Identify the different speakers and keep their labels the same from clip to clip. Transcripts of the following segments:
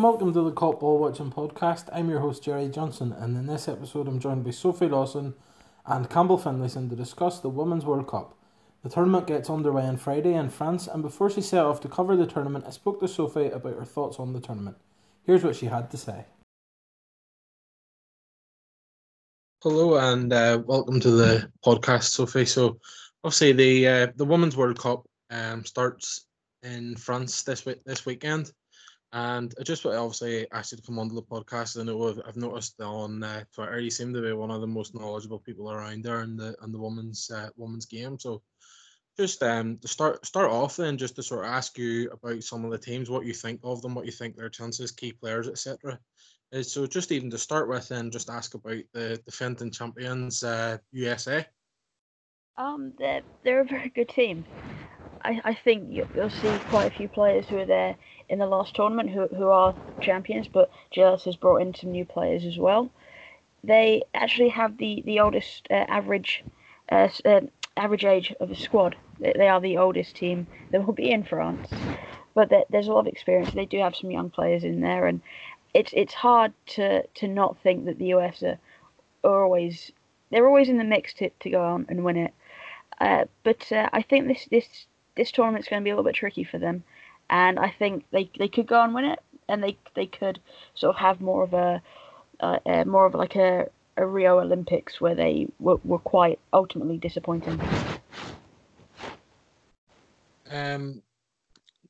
Speaker 1: and welcome to the Cop Ball Watching Podcast. I'm your host Jerry Johnson, and in this episode, I'm joined by Sophie Lawson and Campbell Finlayson to discuss the Women's World Cup. The tournament gets underway on Friday in France, and before she set off to cover the tournament, I spoke to Sophie about her thoughts on the tournament. Here's what she had to say. Hello and uh, welcome to the podcast, Sophie. So, obviously, the uh, the Women's World Cup um, starts in France this week this weekend. And I just obviously asked you to come onto the podcast. I know I've, noticed on uh, Twitter you seem to be one of the most knowledgeable people around there in the in the women's uh, women's game. So just um to start start off then, just to sort of ask you about some of the teams, what you think of them, what you think their chances, key players, etc. Uh, so just even to start with, and just ask about the defending champions, uh, USA.
Speaker 2: Um, they're they're a very good team. I, I think you'll see quite a few players who are there in the last tournament who, who are champions, but Jill Ellis has brought in some new players as well. They actually have the the oldest uh, average uh, uh, average age of the squad. They, they, are the oldest team that will be in France, but there's a lot of experience. They do have some young players in there, and it's it's hard to to not think that the US are, are always they're always in the mix to, to go on and win it. Uh, but uh, I think this this this tournament's going to be a little bit tricky for them, and I think they they could go and win it, and they they could sort of have more of a uh, more of like a, a Rio Olympics where they were, were quite ultimately disappointing.
Speaker 1: Um,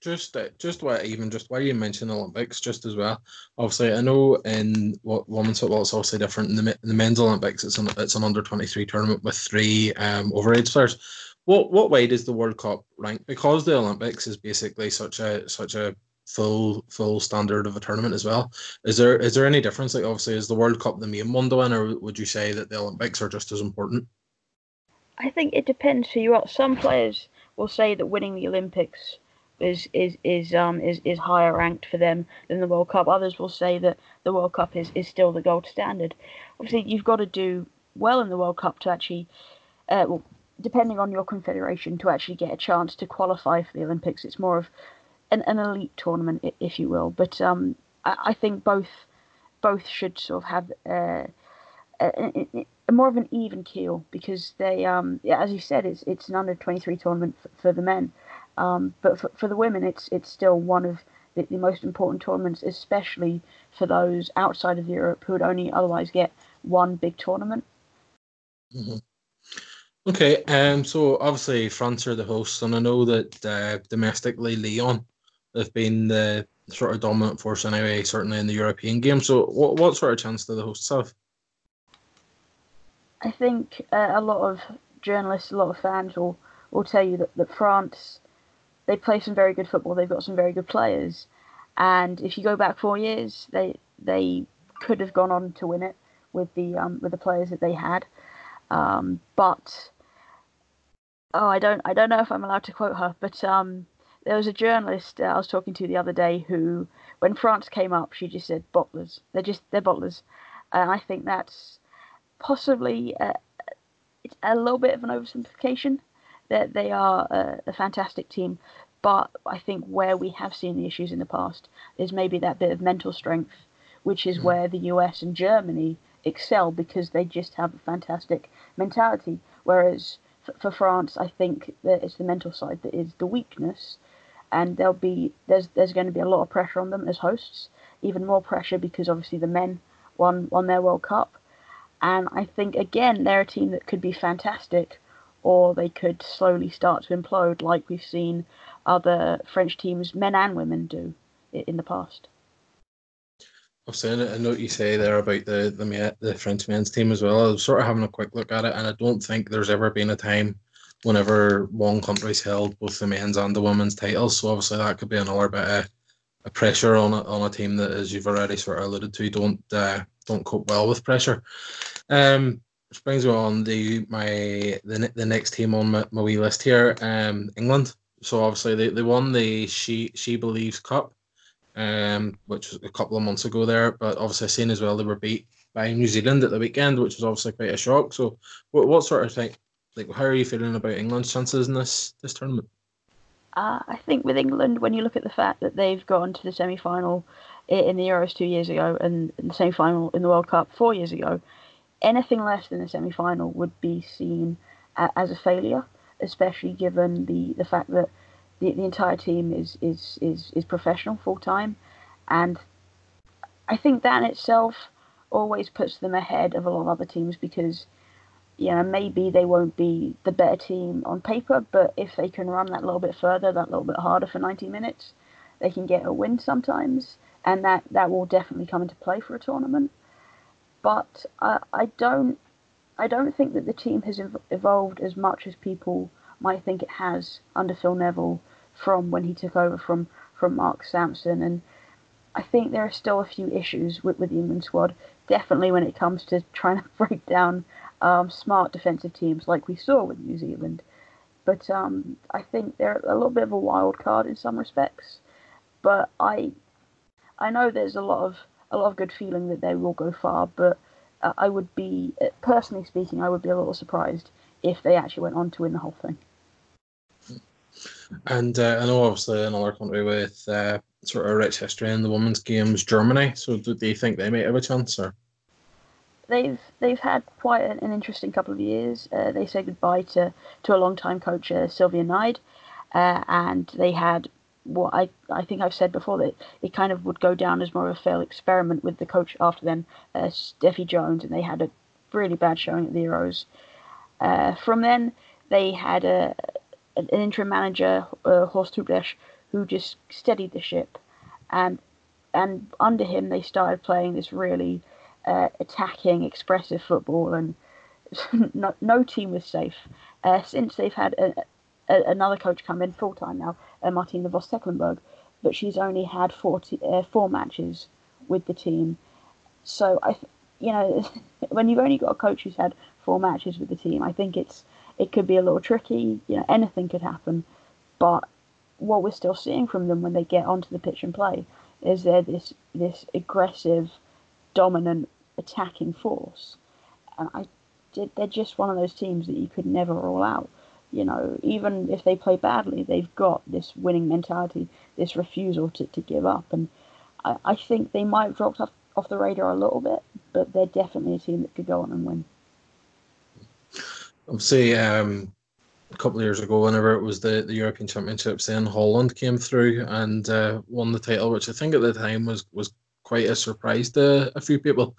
Speaker 1: just uh, just what even just why you mentioned Olympics just as well. Obviously, I know in what women's football it's obviously different. In the, in the men's Olympics, it's an it's an under twenty three tournament with three um overage players what what way does the World Cup rank? Because the Olympics is basically such a such a full full standard of a tournament as well. Is there is there any difference? Like obviously, is the World Cup the main one to win, or would you say that the Olympics are just as important?
Speaker 2: I think it depends who you are. Some players will say that winning the Olympics is is is um is, is higher ranked for them than the World Cup. Others will say that the World Cup is, is still the gold standard. Obviously, you've got to do well in the World Cup to actually uh, well, depending on your confederation, to actually get a chance to qualify for the Olympics. It's more of an, an elite tournament, if you will. But um, I, I, think both both should sort of have uh, a, a, a, more of an even keel because they, um, yeah, as you said, it's it's an under twenty three tournament for, for, the men, um, but for, for the women, it's it's still one of the, the most important tournaments, especially for those outside of Europe who would only otherwise get one big tournament.
Speaker 1: Mm-hmm. Okay, um, so obviously France are the hosts, and I know that uh, domestically Lyon have been the sort of dominant force anyway, certainly in the European game. So, what what sort of chance do the hosts have?
Speaker 2: I think uh, a lot of journalists, a lot of fans will will tell you that, that France they play some very good football. They've got some very good players, and if you go back four years, they they could have gone on to win it with the um, with the players that they had. Um, but oh, I don't I don't know if I'm allowed to quote her, but um, there was a journalist uh, I was talking to the other day who, when France came up, she just said bottlers. They're just they're bottlers, and I think that's possibly uh, it's a little bit of an oversimplification. That they are a, a fantastic team, but I think where we have seen the issues in the past is maybe that bit of mental strength, which is mm. where the US and Germany excel because they just have a fantastic mentality. Whereas for, for France, I think that it's the mental side that is the weakness, and there'll be there's there's going to be a lot of pressure on them as hosts, even more pressure because obviously the men won won their World Cup, and I think again they're a team that could be fantastic, or they could slowly start to implode like we've seen other French teams, men and women, do in the past.
Speaker 1: I've seen it. I know what you say there about the the the French men's team as well. I was sort of having a quick look at it, and I don't think there's ever been a time whenever one country's held both the men's and the women's titles. So obviously that could be another bit of a pressure on a, on a team that, as you've already sort of alluded to, don't uh, don't cope well with pressure. Um, which brings me on the my the the next team on my, my wee list here, um, England. So obviously they, they won the She She Believes Cup um, which was a couple of months ago there. But obviously, seen as well they were beat by New Zealand at the weekend, which was obviously quite a shock. So, what what sort of thing, like, how are you feeling about England's chances in this this tournament?
Speaker 2: Uh, I think with England, when you look at the fact that they've gone to the semi final in the Euros two years ago and the semi final in the World Cup four years ago, anything less than a semi final would be seen as a failure, especially given the, the fact that the, the entire team is, is, is, is professional full time. And I think that in itself always puts them ahead of a lot of other teams because you know, maybe they won't be the better team on paper, but if they can run that little bit further, that little bit harder for 90 minutes, they can get a win sometimes, and that, that will definitely come into play for a tournament. But I, I don't I don't think that the team has evolved as much as people might think it has under Phil Neville from when he took over from from Mark Sampson, and I think there are still a few issues with, with the England squad. Definitely when it comes to trying to break down um, smart defensive teams like we saw with New Zealand. But um, I think they're a little bit of a wild card in some respects. But I, I know there's a lot of a lot of good feeling that they will go far. But uh, I would be, uh, personally speaking, I would be a little surprised if they actually went on to win the whole thing.
Speaker 1: And uh, I know obviously another country with uh, sort of a rich history in the women's games, Germany. So do, do you think they might have a chance or?
Speaker 2: they've they've had quite an, an interesting couple of years. Uh, they said goodbye to to a long time coach uh, Silvia Neid, uh, and they had what I I think I've said before that it kind of would go down as more of a failed experiment with the coach after them, uh, Steffi Jones, and they had a really bad showing at the Euros. Uh, from then they had a an interim manager uh, Horst Hrubesch who just steadied the ship, and and under him they started playing this really uh, attacking, expressive football, and no, no team was safe. Uh, since they've had a, a, another coach come in full time now, uh, Martina Voss Tecklenburg, but she's only had 40, uh, four matches with the team. So I, you know, when you've only got a coach who's had four matches with the team, I think it's it could be a little tricky. You know, anything could happen, but what we're still seeing from them when they get onto the pitch and play is they're this this aggressive dominant attacking force. And I they're just one of those teams that you could never rule out. You know, even if they play badly, they've got this winning mentality, this refusal to, to give up. And I, I think they might have dropped off, off the radar a little bit, but they're definitely a team that could go on and win.
Speaker 1: Obviously, um, a couple of years ago, whenever it was the, the European Championships, then Holland came through and uh, won the title, which I think at the time was was quite a surprise to a few people.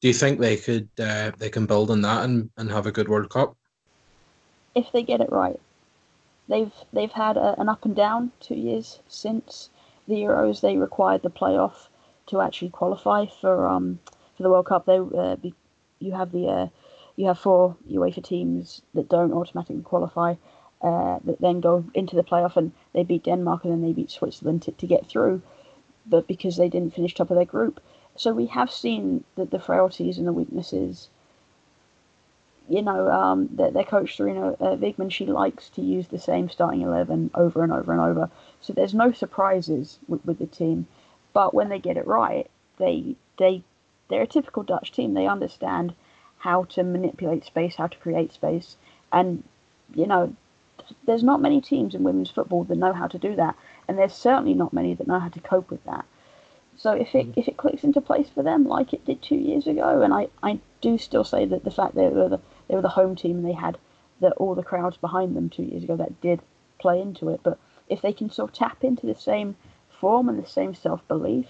Speaker 1: Do you think they could uh, they can build on that and, and have a good World Cup?
Speaker 2: If they get it right, they've they've had a, an up and down two years since the Euros. They required the playoff to actually qualify for um for the World Cup. They uh, be, you have the uh, you have four UEFA teams that don't automatically qualify. Uh, that then go into the playoff and they beat Denmark and then they beat Switzerland to, to get through but because they didn't finish top of their group. So we have seen that the frailties and the weaknesses. You know, um, their, their coach Sarina uh, she likes to use the same starting eleven over and over and over. So there's no surprises with, with the team, but when they get it right, they they they're a typical Dutch team. They understand how to manipulate space, how to create space, and you know, there's not many teams in women's football that know how to do that and there's certainly not many that know how to cope with that. So if it mm. if it clicks into place for them like it did two years ago, and I, I do still say that the fact they were the they were the home team and they had the, all the crowds behind them two years ago that did play into it. But if they can sort of tap into the same form and the same self belief,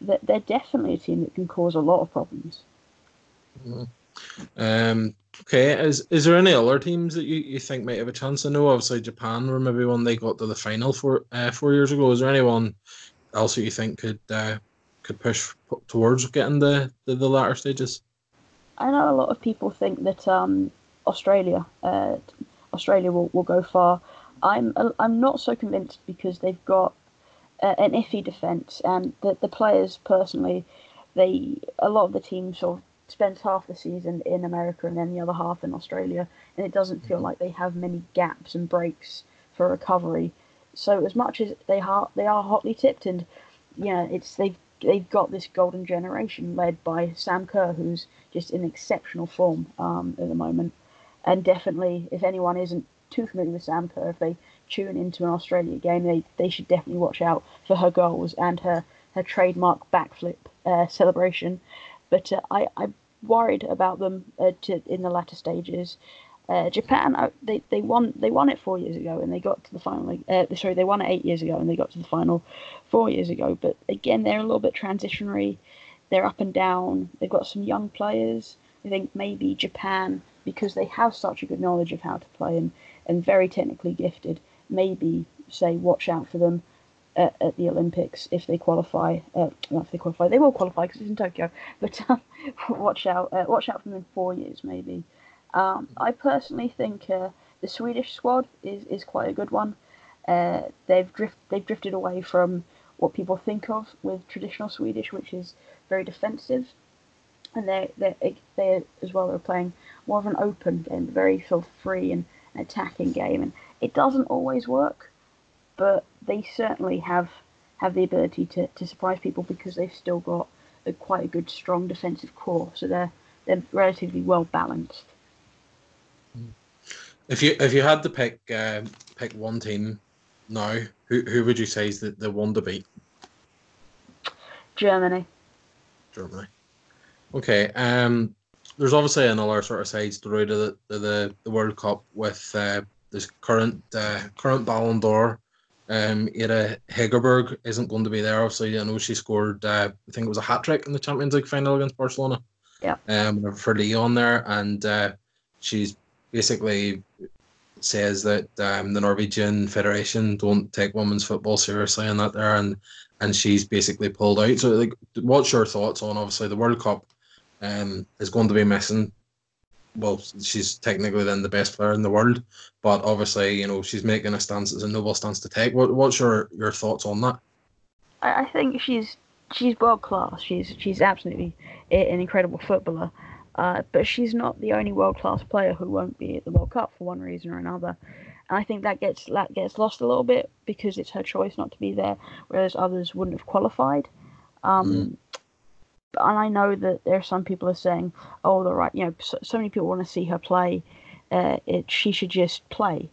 Speaker 2: that they're definitely a team that can cause a lot of problems.
Speaker 1: Mm. Um, okay, is is there any other teams that you, you think might have a chance? I know obviously Japan were maybe one they got to the final for uh, four years ago. Is there anyone else that you think could uh, could push towards getting the, the, the latter stages?
Speaker 2: I know a lot of people think that um, Australia uh, Australia will, will go far. I'm I'm not so convinced because they've got uh, an iffy defence and the the players personally they a lot of the teams sort of spends half the season in America and then the other half in Australia, and it doesn't feel mm-hmm. like they have many gaps and breaks for recovery. So as much as they are they are hotly tipped, and yeah, it's they've they've got this golden generation led by Sam Kerr, who's just in exceptional form um, at the moment, and definitely if anyone isn't too familiar with Sam Kerr, if they tune into an Australia game, they they should definitely watch out for her goals and her her trademark backflip uh, celebration. But uh, I I'm worried about them uh, to, in the latter stages. Uh, Japan, uh, they, they won they won it four years ago and they got to the final. Uh, sorry, they won it eight years ago and they got to the final four years ago. But again, they're a little bit transitionary. They're up and down. They've got some young players. I think maybe Japan, because they have such a good knowledge of how to play and, and very technically gifted, maybe say watch out for them at, at the Olympics if they qualify. Uh, not if they qualify, they will qualify because it's in Tokyo. But um, watch out, uh, watch out for them in four years maybe. Um, I personally think uh, the Swedish squad is, is quite a good one. Uh, they've drift they've drifted away from what people think of with traditional Swedish, which is very defensive, and they they they as well are playing more of an open game, very sort of free and attacking game, and it doesn't always work, but they certainly have have the ability to, to surprise people because they've still got a, quite a good strong defensive core, so they're they're relatively well balanced.
Speaker 1: If you if you had to pick uh, pick one team now, who who would you say is the, the one to beat?
Speaker 2: Germany.
Speaker 1: Germany. Okay. Um. There's obviously another sort of side story to the to the, the World Cup with uh, this current uh, current Ballon d'Or. Um, Ada Hegerberg isn't going to be there. Obviously, I know she scored. Uh, I think it was a hat trick in the Champions League final against Barcelona.
Speaker 2: Yeah.
Speaker 1: Um, for Lyon there, and uh, she's basically says that um, the Norwegian Federation don't take women's football seriously and that there, and and she's basically pulled out. So, like, what's your thoughts on obviously the World Cup um, is going to be missing? Well, she's technically then the best player in the world, but obviously, you know, she's making a stance. It's a noble stance to take. What, what's your your thoughts on that?
Speaker 2: I, I think she's she's world class. She's she's absolutely an incredible footballer. Uh, but she's not the only world class player who won't be at the World Cup for one reason or another. And I think that gets that gets lost a little bit because it's her choice not to be there, whereas others wouldn't have qualified. Um, mm. And I know that there are some people are saying, "Oh, the right, you know, so, so many people want to see her play. Uh, it, she should just play."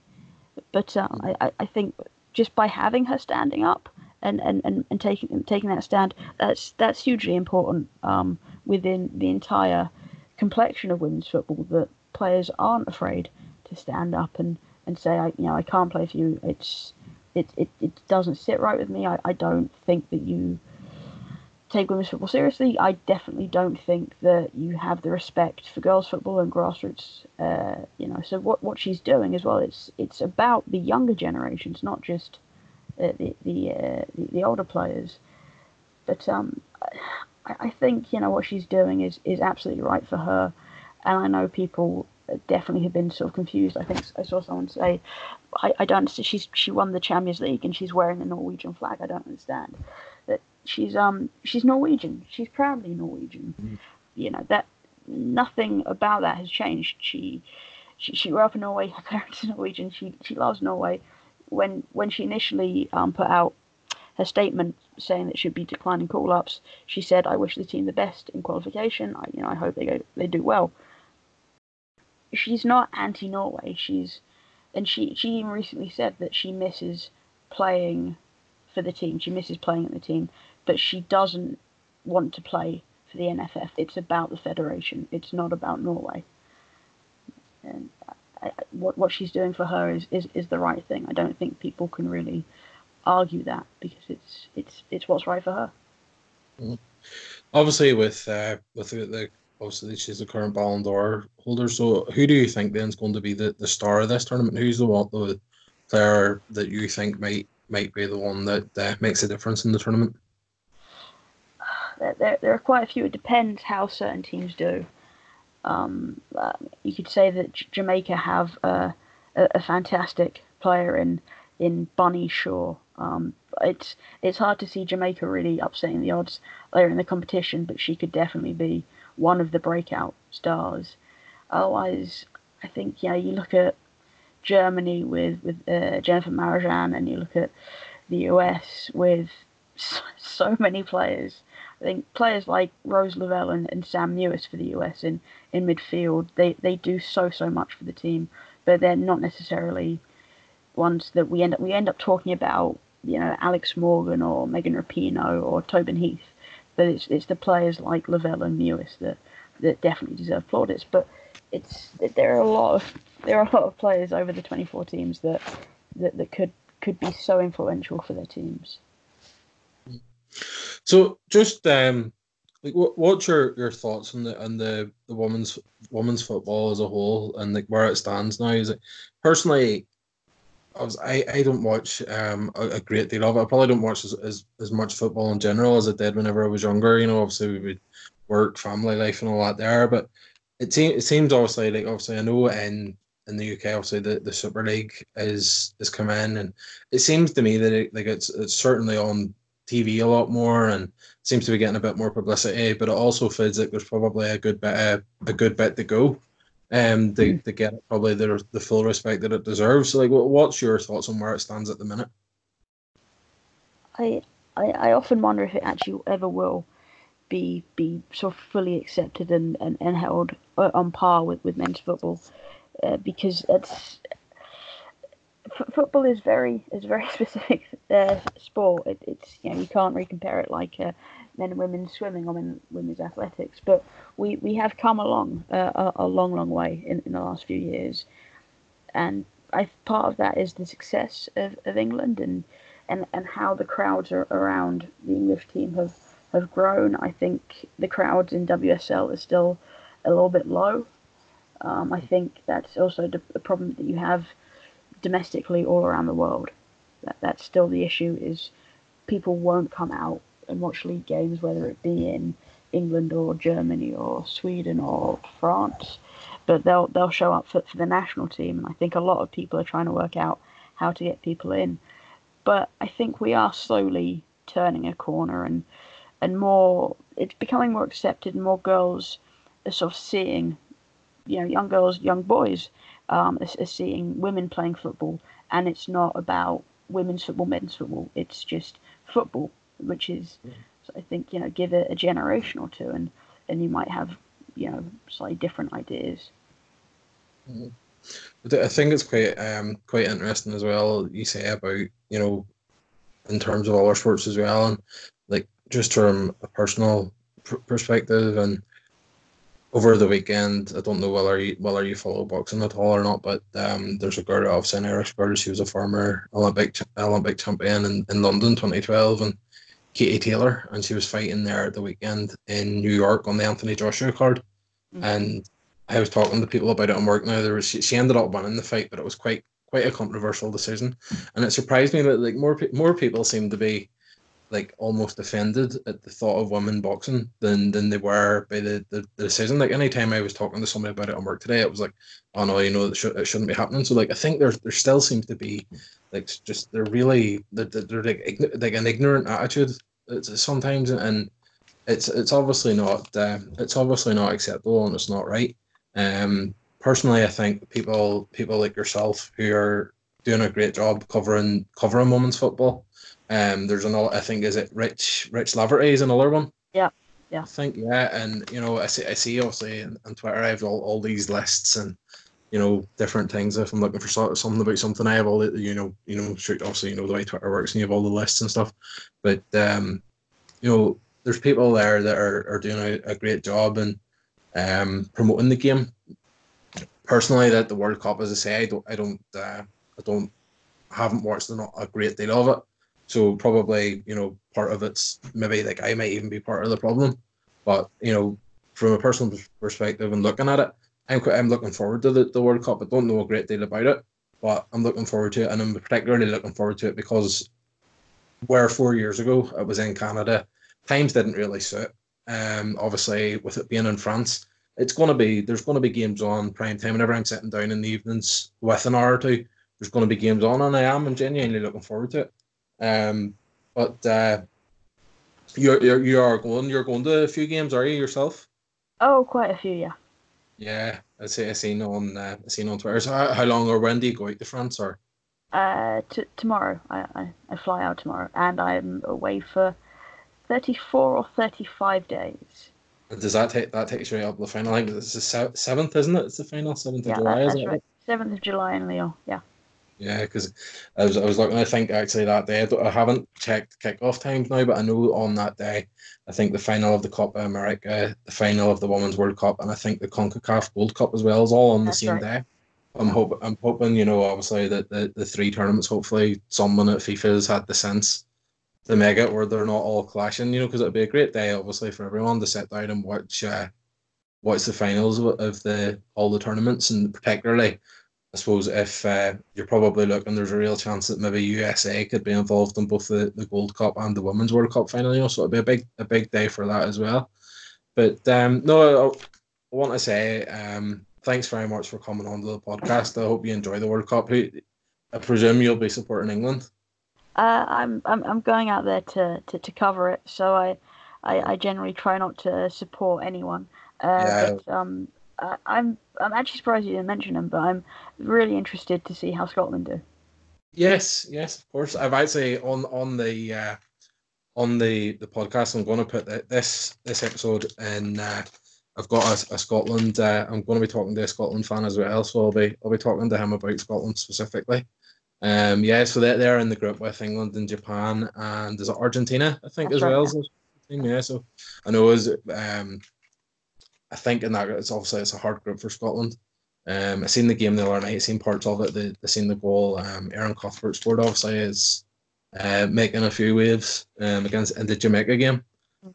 Speaker 2: But uh, mm. I, I think just by having her standing up and, and, and, and taking taking that stand, that's that's hugely important um, within the entire complexion of women's football that players aren't afraid to stand up and, and say, I, you know, I can't play for you. It's it, it, it doesn't sit right with me. I, I don't think that you take women's football seriously. I definitely don't think that you have the respect for girls' football and grassroots. Uh, you know, so what, what she's doing as well, it's it's about the younger generations, not just uh, the the, uh, the, the older players. But um, I think you know what she's doing is is absolutely right for her, and I know people definitely have been sort of confused. I think I saw someone say, "I, I don't understand." She's she won the Champions League and she's wearing the Norwegian flag. I don't understand she's um she's Norwegian. She's proudly Norwegian. Mm. You know that nothing about that has changed. She she, she grew up in Norway. Her parents are Norwegian. She she loves Norway. When when she initially um, put out her statement saying that she'd be declining call-ups, she said, "I wish the team the best in qualification. I, you know, I hope they go, they do well." She's not anti-Norway. She's, and she she even recently said that she misses playing for the team. She misses playing at the team, but she doesn't want to play for the NFF. It's about the federation. It's not about Norway. And I, what what she's doing for her is, is, is the right thing. I don't think people can really argue that because it's it's it's what's right for her.
Speaker 1: Mm. Obviously, with uh, with the, the obviously she's the current Ballon d'Or holder. So, who do you think then is going to be the, the star of this tournament? Who's the one the player that you think might might be the one that uh, makes a difference in the tournament?
Speaker 2: There, there are quite a few. It depends how certain teams do. Um, uh, you could say that J- Jamaica have a, a, fantastic player in in Bunny Shaw. Um, it's it's hard to see Jamaica really upsetting the odds later in the competition, but she could definitely be one of the breakout stars. Otherwise, I think yeah, you look at Germany with with uh, Jennifer Marozsan, and you look at the US with so, so, many players. I think players like Rose Lavelle and, and Sam Mewis for the US in, in midfield, they, they do so so much for the team, but they're not necessarily ones that we end up we end up talking about you know Alex Morgan or Megan Rapinoe or Tobin Heath, but it's it's the players like Lavelle and Mewis that that definitely deserve plaudits. But it's there are a lot of there are a lot of players over the 24 teams that that, that could could be so influential for their teams.
Speaker 1: So just um, like what what's your, your thoughts on the on the, the women's women's football as a whole and like where it stands now? Is it personally I was I, I don't watch um a, a, great deal of it. I probably don't watch as, as, as much football in general as I did whenever I was younger. You know, obviously we would work, family life, and all that there. But it seems it seems obviously like obviously I know in in the UK obviously the, the Super League is is come in, and it seems to me that it, like it's it's certainly on TV a lot more and seems to be getting a bit more publicity. But it also feels like there's probably a good bit uh, a good bit to go um, to, mm. to get probably the, the full respect that it deserves. So, like, what's your thoughts on where it stands at the minute?
Speaker 2: I, I, I often wonder if it actually ever will be be sort of fully accepted and, and, and held uh, on par with, with men's football, uh, because it's f- football is very is very specific uh, sport. It, it's you know you can't really compare it like uh, men and women swimming or men women's athletics. But we, we have come along uh, a, a, long, long way in, in the last few years. And I part of that is the success of, of England and, and, and how the crowds are around the English team have, have grown. I think the crowds in WSL are still a little bit low. Um, I think that's also the problem that you have domestically all around the world. That that's still the issue is people won't come out and watch league games, whether it be in England or Germany or Sweden or France. But they'll they'll show up for, for the national team, and I think a lot of people are trying to work out how to get people in. But I think we are slowly turning a corner, and and more it's becoming more accepted, and more girls are sort of seeing, you know, young girls, young boys, um, are, are seeing women playing football, and it's not about women's football, men's football. It's just football which is so I think you know give it a generation or two, and and you might have you know slightly different ideas.
Speaker 1: Mm-hmm. I think it's quite um quite interesting as well. You say about you know in terms of other sports as well, and like just from a personal pr- perspective and over the weekend, I don't know whether you whether you follow boxing at all or not, but um, there's a girl obviously an Irish girl. She was a former Olympic Olympic champion in, in London 2012, and Katie Taylor, and she was fighting there at the weekend in New York on the Anthony Joshua card. Mm-hmm. And I was talking to people about it on work now. There was she, she ended up winning the fight, but it was quite quite a controversial decision, and it surprised me that like more more people seem to be like almost offended at the thought of women boxing than than they were by the, the, the decision. Like anytime I was talking to somebody about it on work today, it was like, oh no, you know, it, should, it shouldn't be happening. So like I think there's there still seems to be like just they're really they're, they're like like an ignorant attitude sometimes and it's it's obviously not uh, it's obviously not acceptable and it's not right. Um, personally, I think people people like yourself who are doing a great job covering covering women's football um, there's another. I think is it Rich Rich Laverty is another one.
Speaker 2: Yeah, yeah. I
Speaker 1: think yeah, and you know I see I see obviously on Twitter I have all, all these lists and you know different things. If I'm looking for something about something, I have all the you know you know obviously you know the way Twitter works and you have all the lists and stuff. But um, you know there's people there that are, are doing a, a great job and um, promoting the game. Personally, that the World Cup, as I say, I don't I don't uh, I don't haven't watched a, a great deal of it so probably, you know, part of it's maybe like I might even be part of the problem. But, you know, from a personal perspective and looking at it, I'm I'm looking forward to the, the World Cup. I don't know a great deal about it, but I'm looking forward to it, and I'm particularly looking forward to it because where four years ago it was in Canada, times didn't really suit. Um, obviously with it being in France, it's gonna be there's gonna be games on prime time. Whenever I'm sitting down in the evenings with an hour or two, there's gonna be games on, and I am I'm genuinely looking forward to it. Um, but uh, you're, you're you are going you're going to a few games, are you yourself?
Speaker 2: Oh, quite a few, yeah.
Speaker 1: Yeah, I see. I seen on uh, I seen on Twitter. So how, how long or when do you go out to France or?
Speaker 2: Uh, t- tomorrow. I, I I fly out tomorrow, and I'm away for thirty four or thirty five days.
Speaker 1: Does that take that takes you up the final? I think it's the seventh, isn't it? It's the final seventh of
Speaker 2: yeah,
Speaker 1: July,
Speaker 2: that, that's right. Seventh of July in Lyon. Yeah.
Speaker 1: Yeah, because I was I was looking. I think actually that day I, I haven't checked kickoff times now, but I know on that day, I think the final of the Copa America, the final of the Women's World Cup, and I think the Concacaf Gold Cup as well is all on
Speaker 2: That's
Speaker 1: the same
Speaker 2: right.
Speaker 1: day. I'm hoping I'm hoping you know obviously that the, the three tournaments. Hopefully, someone at FIFA has had the sense to make it where they're not all clashing. You know, because it'd be a great day obviously for everyone to sit down and watch. Uh, watch the finals of of the all the tournaments, and particularly, I suppose if uh, you're probably looking, there's a real chance that maybe USA could be involved in both the, the Gold Cup and the Women's World Cup final. You know, so it'd be a big a big day for that as well. But um, no, I, I want to say um, thanks very much for coming on to the podcast. I hope you enjoy the World Cup. I presume you'll be supporting England.
Speaker 2: Uh, I'm, I'm I'm going out there to, to, to cover it, so I, I, I generally try not to support anyone. Uh,
Speaker 1: Yeah.
Speaker 2: But um, I, I'm I'm actually surprised you didn't mention them, but I'm really interested to see how Scotland do.
Speaker 1: Yes, yes, of course. I've actually on on the uh, on the the podcast. I'm going to put the, this this episode in. Uh, I've got a, a Scotland. Uh, I'm going to be talking to a Scotland fan as well, so I'll be I'll be talking to him about Scotland specifically. Um, yeah, so they're, they're in the group with England and Japan, and is it Argentina? I think
Speaker 2: That's
Speaker 1: as
Speaker 2: right,
Speaker 1: well
Speaker 2: yeah.
Speaker 1: as the team. Yeah, so I know is um, I think in that it's obviously it's a hard group for Scotland. Um, I seen the game the other night. I seen parts of it. The, I seen the goal. Um, Erin Cuthbert scored. Obviously, is uh, making a few waves um, against in the Jamaica game.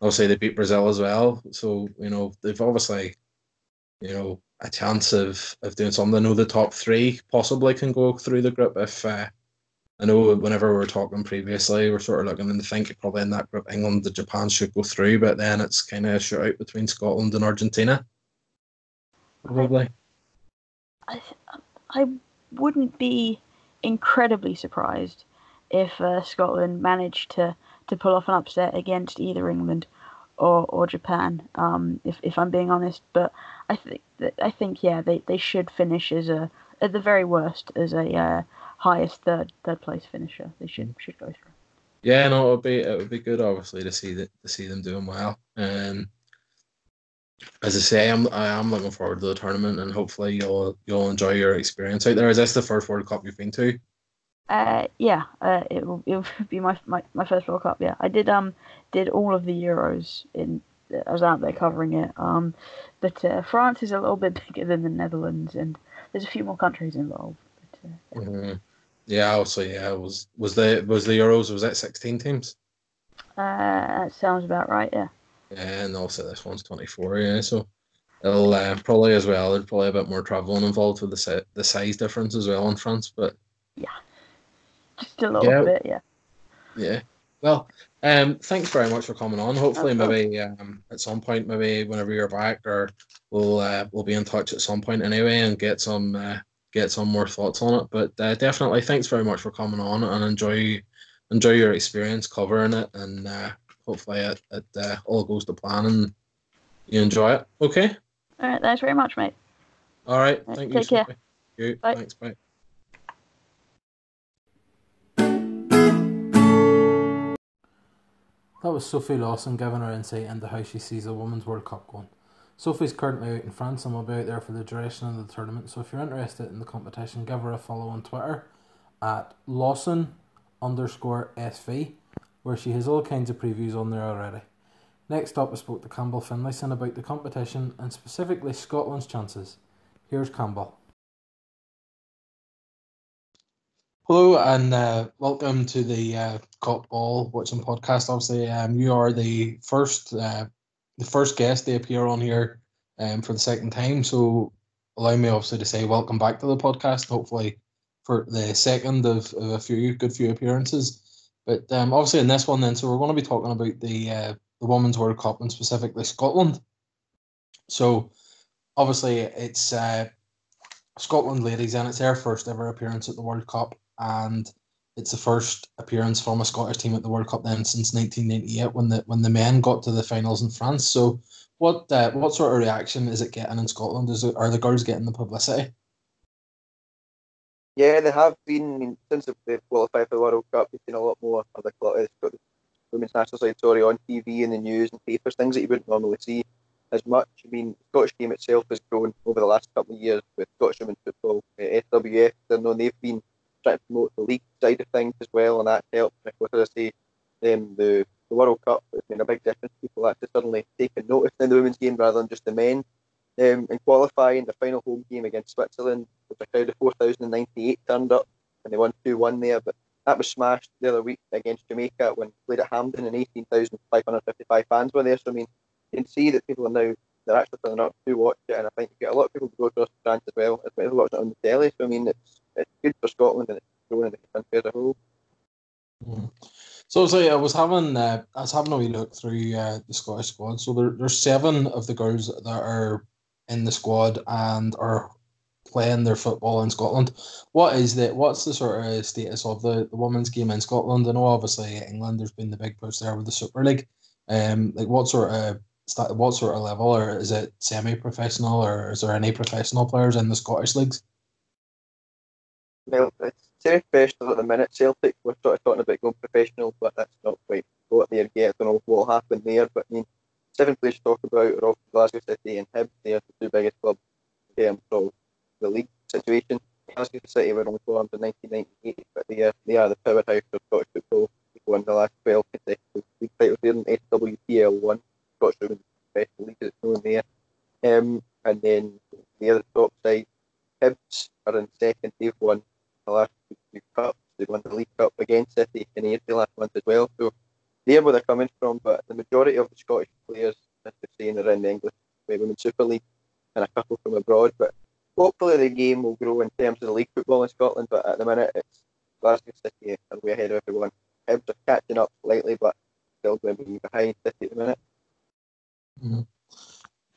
Speaker 1: Obviously, they beat Brazil as well. So you know they've obviously, you know, a chance of of doing something. I know the top three possibly can go through the group if. Uh, I know whenever we were talking previously, we're sort of looking and think probably in that group England and Japan should go through, but then it's kind of a shootout between Scotland and Argentina. Probably.
Speaker 2: I I wouldn't be incredibly surprised if uh, Scotland managed to, to pull off an upset against either England or, or Japan. Um, if, if I'm being honest, but I think that I think yeah they, they should finish as a at the very worst as a uh, highest third third place finisher. They should should go through.
Speaker 1: Yeah, no, it would be it would be good, obviously, to see that to see them doing well. Um, as I say, I'm I am looking forward to the tournament, and hopefully you'll you'll enjoy your experience out there. Is this the first World Cup you've been to?
Speaker 2: Uh, yeah, uh, it will it will be my, my my first World Cup. Yeah, I did um did all of the Euros in. I was out there covering it. Um, but uh, France is a little bit bigger than the Netherlands, and there's a few more countries involved.
Speaker 1: Mhm. Yeah, also yeah, was was the was the Euros was that sixteen teams?
Speaker 2: uh, that sounds about right. Yeah.
Speaker 1: Yeah, and also this one's twenty four. Yeah, so it'll uh, probably as well. There's probably a bit more traveling involved with the si- the size difference as well in France, but yeah,
Speaker 2: Just a little
Speaker 1: Yeah.
Speaker 2: bit. Yeah.
Speaker 1: Yeah. Well, um, thanks very much for coming on. Hopefully, maybe um, at some point, maybe whenever you're back, or we'll uh, we'll be in touch at some point anyway, and get some uh, get some more thoughts on it. But uh, definitely, thanks very much for coming on, and enjoy enjoy your experience covering it, and uh, hopefully it, it uh, all goes to plan and you enjoy it. Okay.
Speaker 2: All right. Thanks very much, mate.
Speaker 1: All right.
Speaker 2: Right,
Speaker 1: Thank you.
Speaker 2: take care.
Speaker 1: Sophie. You.
Speaker 2: Bye.
Speaker 1: Thanks. Bye.
Speaker 3: That was Sophie Lawson giving her insight into how she sees the Women's World Cup going. Sophie's currently out in France and will be there for the duration of the tournament, so if you're interested in the competition, give her a follow on Twitter at Lawson underscore SV, where she has all kinds of previews on there already. Next up, I spoke to Campbell Finlayson about the competition and specifically Scotland's chances. Here's Campbell.
Speaker 1: Hello and uh, welcome to the uh, Cop Ball Watching Podcast. Obviously, um, you are the first uh, the first guest they appear on here um, for the second time. So allow me obviously to say welcome back to the podcast. Hopefully for the second of, of a few good few appearances. But um, obviously in this one then, so we're going to be talking about the uh, the Women's World Cup and specifically Scotland. So obviously it's uh, Scotland ladies and it's their first ever appearance at the World Cup and it's the first appearance from a Scottish team at the World Cup then since 1998 when the when the men got to the finals in France. So what uh, what sort of reaction is it getting in Scotland? Is it are the girls getting the publicity?
Speaker 4: Yeah, they have been. Since they've qualified for the World Cup, we've seen a lot more of the Scottish women's national side story on TV and the news and papers, things that you wouldn't normally see as much. I mean, Scottish game itself has grown over the last couple of years with Scottish women's football. Uh, SWF, know they've been trying to promote the league side of things as well, and that helped. And of course, as I say, um, the, the World Cup has made a big difference. People actually suddenly taking notice in the women's game rather than just the men. Um, in qualifying, the final home game against Switzerland, with a crowd of 4,098 turned up, and they won 2 1 there. But that was smashed the other week against Jamaica when played at Hampden, and 18,555 fans were there. So, I mean, you can see that people are now they're actually turning up to watch it, and I think you get a lot of people to go across France as well, as well as watching it on the telly. So, I mean, it's it's good for Scotland and it's growing in the country as a whole.
Speaker 1: Mm. So, so I was having uh, I was having a wee look through uh, the Scottish squad. So there, there's seven of the girls that are in the squad and are playing their football in Scotland. What is the what's the sort of status of the, the women's game in Scotland? I know obviously England there's been the big push there with the Super League. Um like what sort of what sort of level or is it semi professional or is there any professional players in the Scottish leagues?
Speaker 4: Well, it's semi professional at the minute. Celtic we're sort of talking about going professional, but that's not quite what there yet. I don't know what will happen there, but I mean seven players to talk about are obviously Glasgow City and Hibs. They are the two biggest clubs in terms the league situation. Glasgow City were only formed in 1998, but they are, they are the powerhouse of Scottish football. They won the last 12 consecutive league titles there in SWPL 1, Scottish Women's Professional League, it's known there. Um, and then the other top side, Hibs are in second. They've won the last two cups. They won the League Cup against City in April last month as well. So they're where they're coming from, but the majority of the Scottish players, as they're saying, are in the English Women's Super League and a couple from abroad. But hopefully the game will grow in terms of the league football in Scotland. But at the minute, it's Glasgow City are way ahead of everyone. Hibs are catching up slightly, but still going to be behind City at the minute.
Speaker 1: Mm-hmm.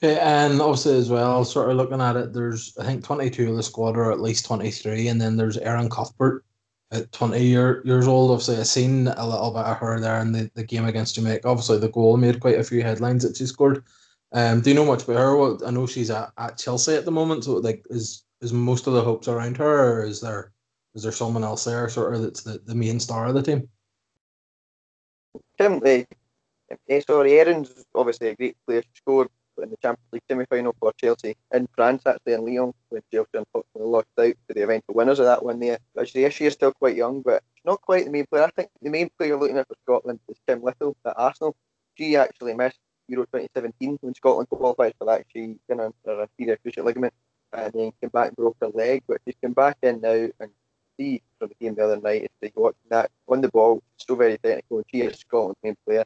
Speaker 1: Okay, and obviously as well, sort of looking at it, there's I think 22 of the squad are at least 23, and then there's Erin Cuthbert, at 20 year, years old. Obviously, I've seen a little bit of her there in the, the game against Jamaica. Obviously, the goal made quite a few headlines that she scored. Um, do you know much about her? Well, I know she's at, at Chelsea at the moment. So, like, is is most of the hopes around her, or is there is there someone else there, sort of, that's the, the main star of the team?
Speaker 4: Currently, uh, sorry, Erin's obviously a great player. Scored in the Champions League semi-final for Chelsea in France, actually in Lyon, when Chelsea unfortunately lost out to the eventual winners of that one there. But she, she is still quite young, but not quite the main player. I think the main player looking at for Scotland is Kim Little at Arsenal. She actually missed Euro 2017 when Scotland qualified for that. She got a anterior cruciate ligament and then came back and broke her leg, but she's come back in now and see from the game the other night is watching that on the ball, so very technical, she is Scotland's main player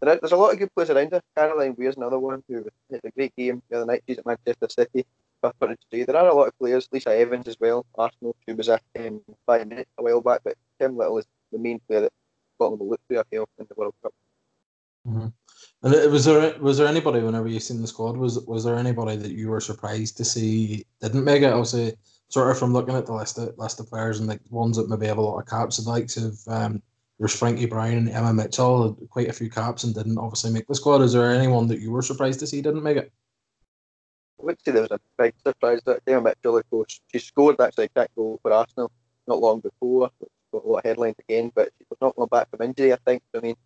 Speaker 4: there's a lot of good players around her. Caroline Weir's another one who had a great game the other night. She's at Manchester City. There are a lot of players. Lisa Evans as well. Arsenal, who was at um, five minutes a while back, but Kim Little is the main player that Scotland will look to, feel, in the World Cup.
Speaker 1: Mm-hmm. And was there was there anybody whenever you seen the squad was was there anybody that you were surprised to see didn't make it? Obviously, sort of from looking at the list of list of players and like ones that maybe have a lot of caps, the likes of um, there's Frankie Brown and Emma Mitchell, quite a few caps and didn't obviously make the squad. Is there anyone that you were surprised to see didn't make it?
Speaker 4: I would say there was a big surprise that Emma Mitchell, of course, she scored actually a kick goal for Arsenal not long before, got a lot of headlines again, but she was not going back from injury, I think. I mean,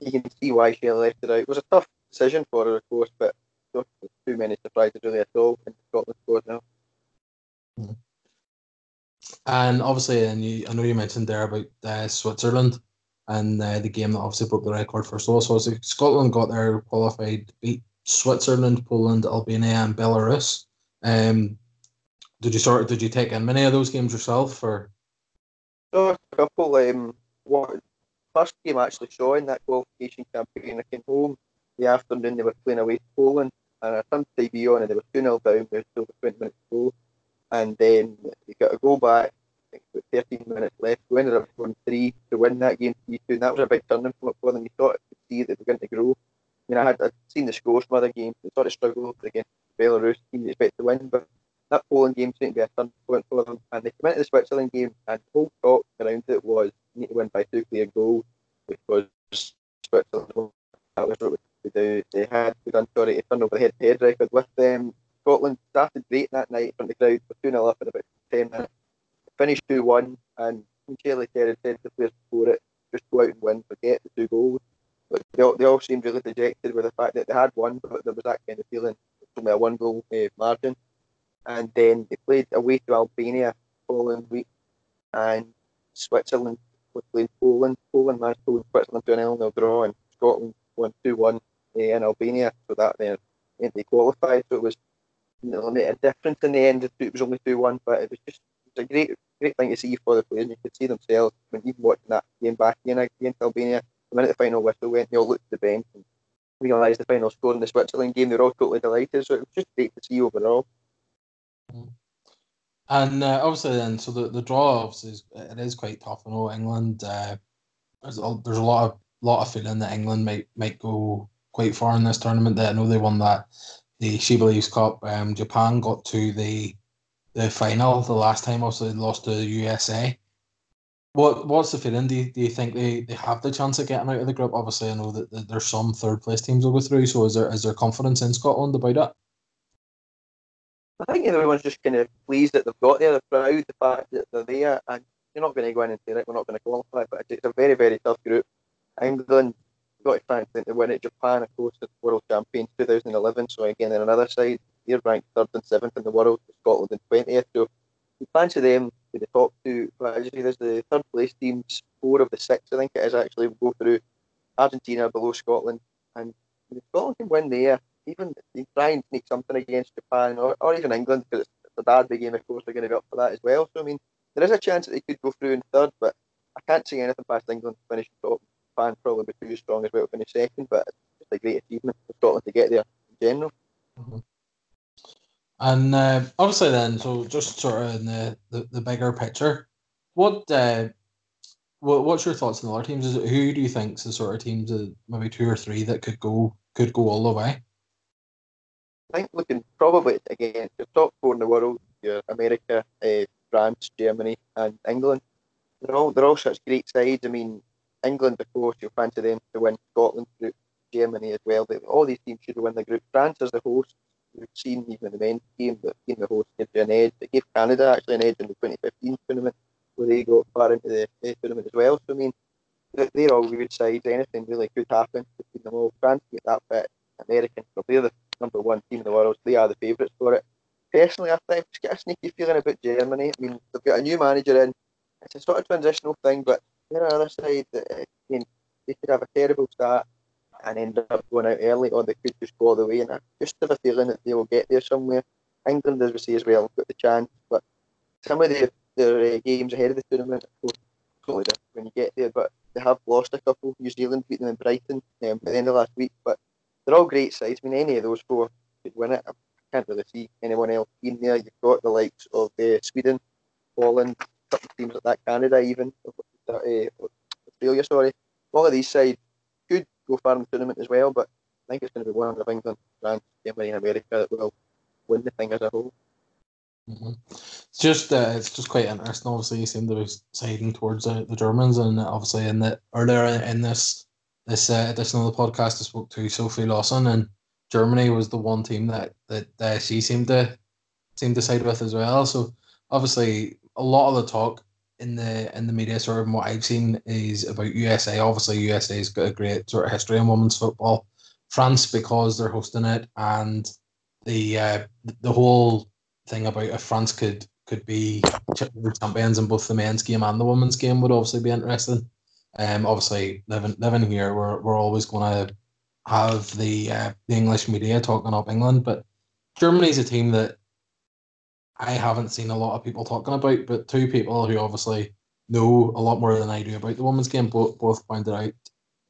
Speaker 4: you can see why she left it out. It was a tough decision for her, of course, but not too many surprises really at all in the Scotland squad now.
Speaker 1: Mm-hmm. And obviously, and you, I know you mentioned there about uh, Switzerland and uh, the game that obviously broke the record for so. So Scotland got their qualified, beat Switzerland, Poland, Albania, and Belarus. Um, did you sort? Did you take in many of those games yourself, or?
Speaker 4: A couple. Um, what first game actually saw in that qualification campaign, I came home the afternoon. They were playing away to Poland, and I turned TV on, and they were two 0 down with over twenty minutes to go and then you got to go back. I think about 13 minutes left. We ended up going three to win that game 3 2, and that was a big turning point for them. You thought you could see they were going to grow. I mean, I had I'd seen the scores from other games. They sort of struggled against Belarus team they expect to win, but that Poland game seemed to be a turning point for them. And they came into the Switzerland game, and the whole talk around it was need to win by two clear goals, which was Switzerland. That was what we do. They had done sorry to turn over the head to head record with them. Scotland started great that night from the crowd, were 2 0 up in about 10 minutes. Finished 2 1, and Shelley Kerr said to the players before it, just go out and win, forget the two goals. But they all, they all seemed really dejected with the fact that they had won, but there was that kind of feeling, only a one goal uh, margin. And then they played away to Albania following week. and Switzerland was playing Poland. Poland managed to hold Switzerland to an 0 draw, and Scotland won 2 1 in Albania, so that then they qualified. So it was you know, a difference in the end. It was only 2 1, but it was just it was a great great thing to see for the players. You could see themselves when even watching that game back again against Albania. The minute the final whistle went, they all looked at the bench and realised the final score in the Switzerland game. They were all totally delighted. So it was just great to see overall.
Speaker 1: And uh, obviously, then, so the, the draw obviously is, it is quite tough. I know England. Uh, there's a, there's a lot of lot of feeling that England might might go quite far in this tournament. That I know they won that the SheBelieves Cup. Um, Japan got to the the final the last time. Also, they lost to the USA. What what's the feeling? Do you, do you think they, they have the chance of getting out of the group? Obviously, I know that, that there's some third place teams will go through. So is there is there confidence in Scotland about it?
Speaker 4: I think everyone's just kind of pleased that they've got there. They're proud the fact that they're there, and you're not going to go in and say, right, we're not going to qualify. But it's a very, very tough group. England got to thank them to win it. Japan, of course, the world champions 2011. So again, on another side, they're ranked third and seventh in the world. Scotland in twentieth. So we fancy them to the top two. But as you say, there's the third place teams. Four of the six, I think it is actually, will go through. Argentina below Scotland, and Scotland can win there even they try and sneak something against Japan or, or even England because it's a derby game, of course, they're going to be up for that as well. So, I mean, there is a chance that they could go through in third, but I can't see anything past England finishing top. Japan probably be too strong as well finish second, but it's a great achievement for Scotland to get there in general.
Speaker 1: Mm-hmm. And uh, obviously, then, so just sort of in the, the, the bigger picture, what uh, what what's your thoughts on the other teams? Is it, who do you think is the sort of teams, uh, maybe two or three that could go could go all the way?
Speaker 4: I think looking probably again the top four in the world, your America, uh, France, Germany, and England. They're all they're all such great sides. I mean, England, of course, you'll fancy them to win Scotland group, Germany as well. All these teams should have win the group. France as the host, we've seen even the men's team, but being the host gives you an edge. It gave Canada actually an edge in the 2015 tournament where they got far into the, the tournament as well. So I mean, they're all good sides. Anything really could happen between them all. France get that bit. American, they're the number one team in the world. They are the favourites for it. Personally, I think just get a sneaky feeling about Germany. I mean, they've got a new manager in. It's a sort of transitional thing, but on the other side, I mean, they could have a terrible start and end up going out early, or they could just go all the way. And I just have a feeling that they will get there somewhere. England, as we say as well, got the chance, but some of the, their uh, games ahead of the tournament, are totally different when you get there. But they have lost a couple. New Zealand beat them in Brighton um, at the end of last week, but they're all great sides. I mean, any of those four could win it. I can't really see anyone else being there. You've got the likes of uh, Sweden, Holland, couple teams like that, Canada, even uh, Australia. Sorry, all of these sides could go far in the tournament as well, but I think it's going to be one of England, France, Germany, and America that will win the thing as a whole.
Speaker 1: Mm-hmm. It's just uh, it's just quite interesting. Obviously, you seem to be siding towards uh, the Germans, and obviously in the earlier in this this uh, edition of the podcast, I spoke to Sophie Lawson, and Germany was the one team that that uh, she seemed to seemed to side with as well. So obviously, a lot of the talk in the in the media, sort of what I've seen, is about USA. Obviously, USA's got a great sort of history in women's football. France because they're hosting it, and the uh, the whole thing about if France could could be champions in both the men's game and the women's game would obviously be interesting. Um, obviously, living living here, we're we're always going to have the uh, the English media talking up England, but Germany's a team that I haven't seen a lot of people talking about. But two people who obviously know a lot more than I do about the women's game both both pointed out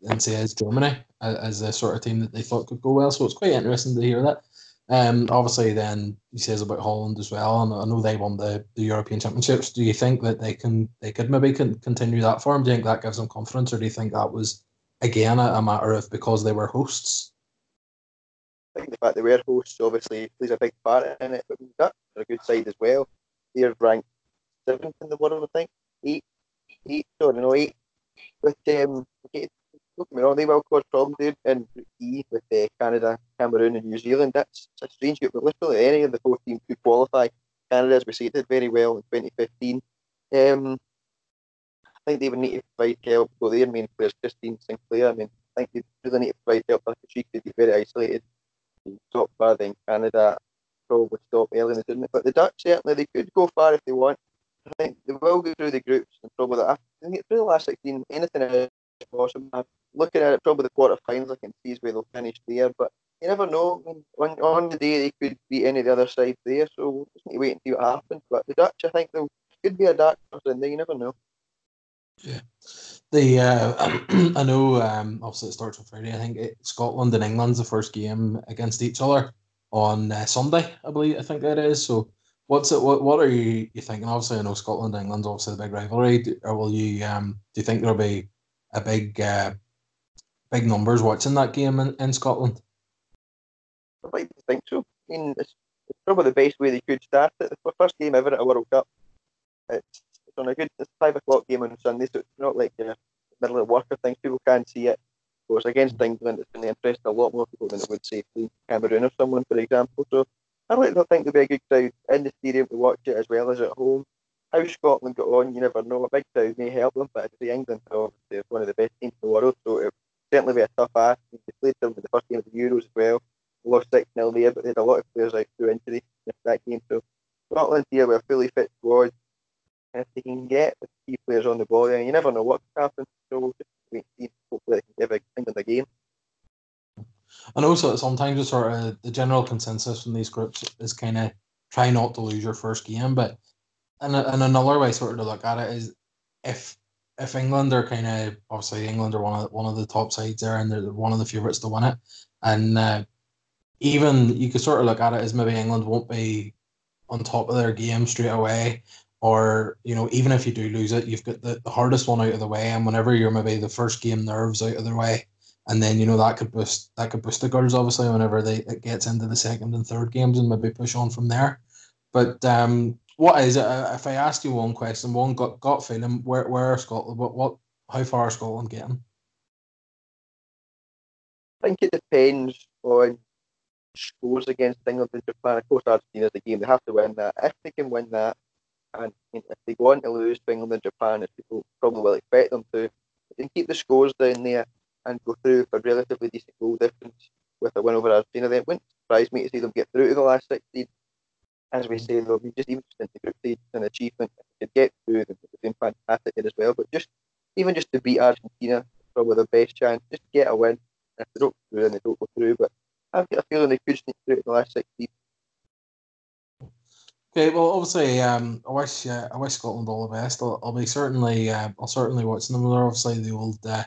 Speaker 1: and says Germany as a sort of team that they thought could go well. So it's quite interesting to hear that. Um, obviously, then he says about Holland as well, and I know they won the, the European Championships. Do you think that they can they could maybe can continue that form? Do you think that gives them confidence, or do you think that was again a, a matter of because they were hosts?
Speaker 4: I think the fact they were hosts obviously plays a big part in it, but that's a good side as well. They're ranked seventh in the world, I think, eight, eight, sorry, no eight. But um, look me wrong, they will cause problems there in E with uh, Canada, Cameroon, and New Zealand. That's a strange group, but literally any of the four teams could qualify. Canada, as we say, did very well in 2015. Um, I think they would need to provide help. Well, their main players, is Christine Sinclair. I mean, I think they really need to provide help because she could be very isolated. Top far, then Canada probably stop early in the tournament. But the Dutch certainly they could go far if they want. I think they will go through the groups and probably I think through the last sixteen. Anything is possible. I'm looking at it, probably the quarterfinals. I can see where they'll finish there, but you never know. I mean, on, on the day they could beat any of the other side there, so we'll just need to wait and see what happens. But the Dutch, I think, there could be a dark in there. You never know.
Speaker 1: Yeah. The uh, I know um, obviously it starts on Friday. I think it, Scotland and England's the first game against each other on uh, Sunday. I believe I think that is. So what's it? What what are you, you thinking? Obviously, I know Scotland and England's obviously the big rivalry. Do, or will you um do you think there'll be a big uh, big numbers watching that game in, in Scotland?
Speaker 4: Like to think so. I mean, it's, it's probably the best way they could start it. It's the first game ever at a World Cup. It's, it's on a good it's five o'clock game on Sunday, so it's not like uh, middle of work or things. People can't see it. Course, against England, it's going to impress a lot more people than it would say Cameroon or someone, for example. So I to think there'll be a good crowd in the stadium to watch it as well as at home. How Scotland got on, you never know. A big crowd may help them, but I the England obviously one of the best teams in the world, so it'll certainly be a tough ask. They played them in the first game of the Euros as well. lost 6 0 there, but they had a lot of players out through injury in that game. So Scotland here a fully fit squad. And if they can get the key players on the ball, then you never know what can happen. So we'll just see. Hopefully can give a game.
Speaker 1: And also, sometimes it's sort of the general consensus from these groups is kind of try not to lose your first game. But and, and another way sort of to look at it is if if England are kind of obviously England are one of one of the top sides there and they're one of the favourites to win it, and uh, even you could sort of look at it as maybe England won't be on top of their game straight away, or you know even if you do lose it, you've got the, the hardest one out of the way, and whenever you're maybe the first game nerves out of the way, and then you know that could boost that could boost the girls obviously whenever they it gets into the second and third games and maybe push on from there. But um, what is it? Uh, if I asked you one question, one got got feeling, where where are Scotland? What what? How far are Scotland getting?
Speaker 4: I think it depends on scores against England and Japan. Of course, Argentina the game; they have to win that. If they can win that, and if they go on to lose to England and Japan, as people probably will expect them to, they can keep the scores down there and go through for relatively decent goal difference with a win over Argentina, then it wouldn't surprise me to see them get through to the last 16. As we say, be just even just into group stage an achievement. If they get through, then they've been fantastic as well. But just even just to beat Argentina, probably the best chance, just get a win. If they don't go through, then they don't go through. But I've got a feeling they could sneak through to the last 16.
Speaker 1: Okay, well, obviously, um, I wish uh, I wish Scotland all the best. I'll, I'll be certainly uh, I'll certainly watch them. They're obviously the old uh,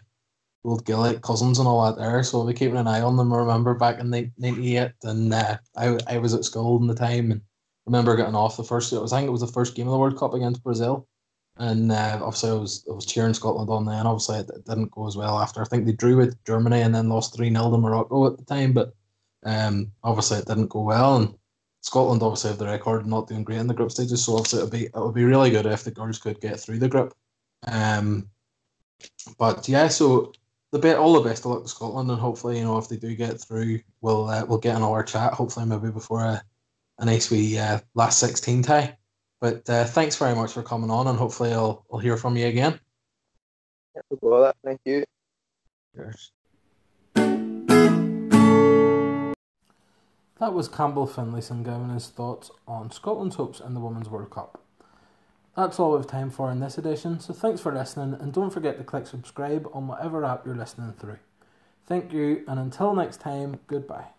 Speaker 1: old Gaelic cousins and all that there. So I'll be keeping an eye on them. I remember back in '98, and uh, I I was at school in the time, and remember getting off the first. It was I think it was the first game of the World Cup against Brazil, and uh, obviously I was I was cheering Scotland on then. Obviously it, it, didn't go as well after. I think they drew with Germany and then lost three 0 to Morocco at the time, but um, obviously it didn't go well and. Scotland obviously have the record not doing great in the group stages, so obviously it would be it would be really good if the girls could get through the group. Um, but yeah, so the bit all the best of luck to Scotland, and hopefully, you know, if they do get through, we'll uh, we'll get another chat. Hopefully, maybe before a, a nice wee uh, last sixteen tie. But uh, thanks very much for coming on, and hopefully, I'll I'll hear from you again.
Speaker 4: Yeah, Thank you.
Speaker 1: Cheers. That was Campbell Finlayson giving his thoughts on Scotland's hopes in the Women's World Cup. That's all we have time for in this edition, so thanks for listening and don't forget to click subscribe on whatever app you're listening through. Thank you, and until next time, goodbye.